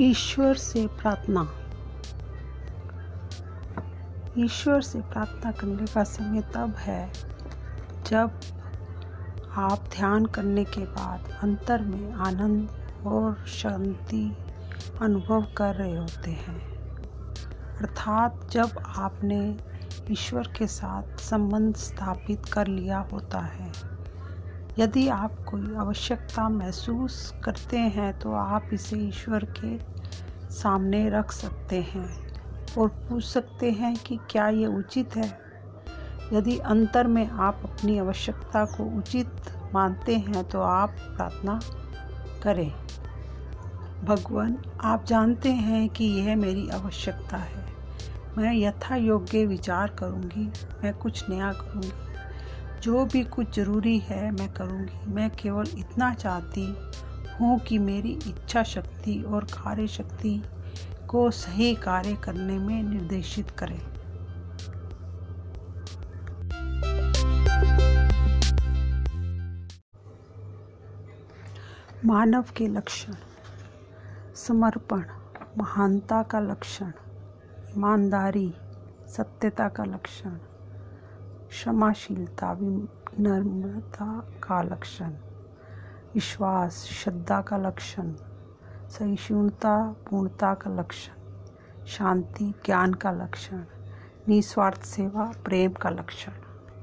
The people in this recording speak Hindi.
ईश्वर से प्रार्थना। ईश्वर से प्रार्थना करने का समय तब है, जब आप ध्यान करने के बाद अंतर में आनंद और शांति अनुभव कर रहे होते हैं। अर्थात जब आपने ईश्वर के साथ संबंध स्थापित कर लिया होता है यदि आप कोई आवश्यकता महसूस करते हैं तो आप इसे ईश्वर के सामने रख सकते हैं और पूछ सकते हैं कि क्या ये उचित है। यदि अंतर में आप अपनी आवश्यकता को उचित मानते हैं तो आप प्रार्थना करें। भगवान, आप जानते हैं कि यह मेरी आवश्यकता है। मैं यथा योग्य विचार करूँगी, मैं कुछ नया करूँगी। जो भी कुछ ज़रूरी है मैं करूँगी। मैं केवल इतना चाहती हूँ कि मेरी इच्छा शक्ति और कार्य शक्ति को सही कार्य करने में निर्देशित करें। मानव के लक्षण। समर्पण। महानता का लक्षण। ईमानदारी। सत्यता का लक्षण। क्षमाशीलता, विनम्रता का लक्षण, विश्वास, श्रद्धा का लक्षण, सहिष्णुता, पूर्णता का लक्षण, शांति, ज्ञान का लक्षण, निस्वार्थ सेवा, प्रेम का लक्षण।